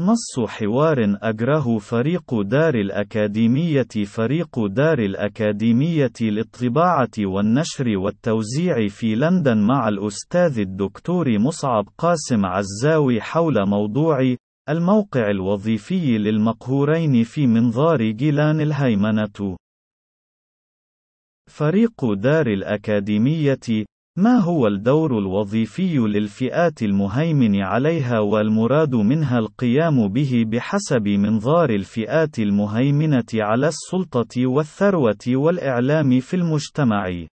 نص حوار أجره فريق دار الأكاديمية فريق دار الأكاديمية للطباعة والنشر والتوزيع في لندن مع الأستاذ الدكتور مصعب قاسم عزاوي حول موضوع الموقع الوظيفي للمقهورين في منظار جيلان الهيمنة. فريق دار الأكاديمية ما هو الدور الوظيفي للفئات المهيمن عليها والمراد منها القيام به بحسب منظار الفئات المهيمنة على السلطة والثروة والإعلام في المجتمع.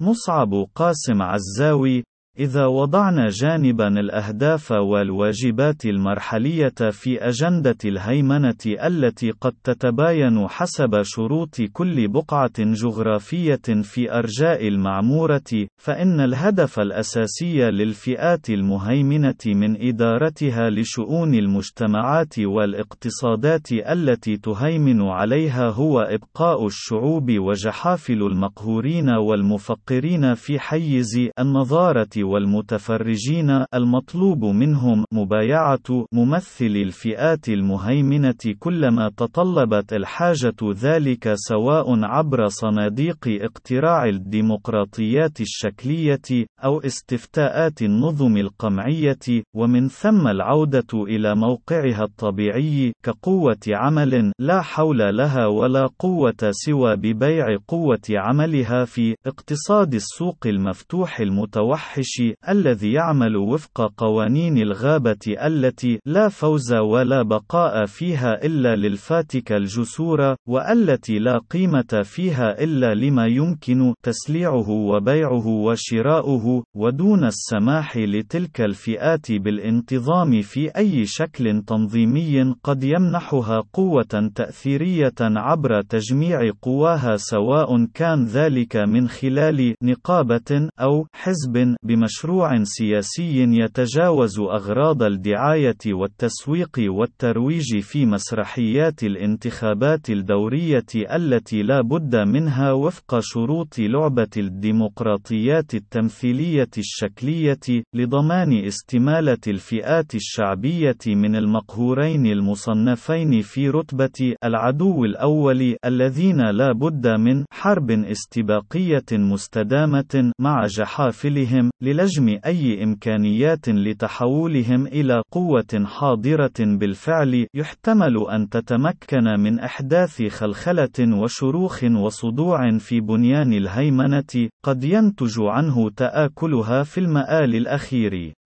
مصعب قاسم عزاوي إذا وضعنا جانبا الأهداف والواجبات المرحلية في أجندة الهيمنة التي قد تتباين حسب شروط كل بقعة جغرافية في أرجاء المعمورة، فإن الهدف الأساسي للفئات المهيمنة من إدارتها لشؤون المجتمعات والاقتصادات التي تهيمن عليها هو إبقاء الشعوب وجحافل المقهورين والمفقرين في حيز النظارة والمتفرجين المطلوب منهم مبايعة ممثل الفئات المهيمنة كلما تطلبت الحاجة ذلك سواء عبر صناديق اقتراع الديمقراطيات الشكلية أو استفتاءات النظم القمعية ومن ثم العودة إلى موقعها الطبيعي كقوة عمل لا حول لها ولا قوة سوى ببيع قوة عملها في اقتصاد السوق المفتوح المتوحش الذي يعمل وفق قوانين الغابة التي لا فوز ولا بقاء فيها إلا للفاتك الجسور والتي لا قيمة فيها إلا لما يمكن تسليعه وبيعه وشراؤه ودون السماح لتلك الفئات بالانتظام في أي شكل تنظيمي قد يمنحها قوة تأثيرية عبر تجميع قواها سواء كان ذلك من خلال نقابة أو حزب بمشروع مشروع سياسي يتجاوز أغراض الدعاية والتسويق والترويج في مسرحيات الانتخابات الدورية التي لا بد منها وفق شروط لعبة الديمقراطيات التمثيلية الشكلية لضمان استمالة الفئات الشعبية من المقهورين المصنفين في رتبة العدو الأول الذين لا بد من حرب استباقية مستدامة مع جحافلهم لجم أي إمكانيات لتحولهم إلى قوة حاضرة بالفعل يحتمل أن تتمكن من إحداث خلخلة وشروخ وصدوع في بنيان الهيمنة قد ينتج عنه تآكلها في المآل الأخير.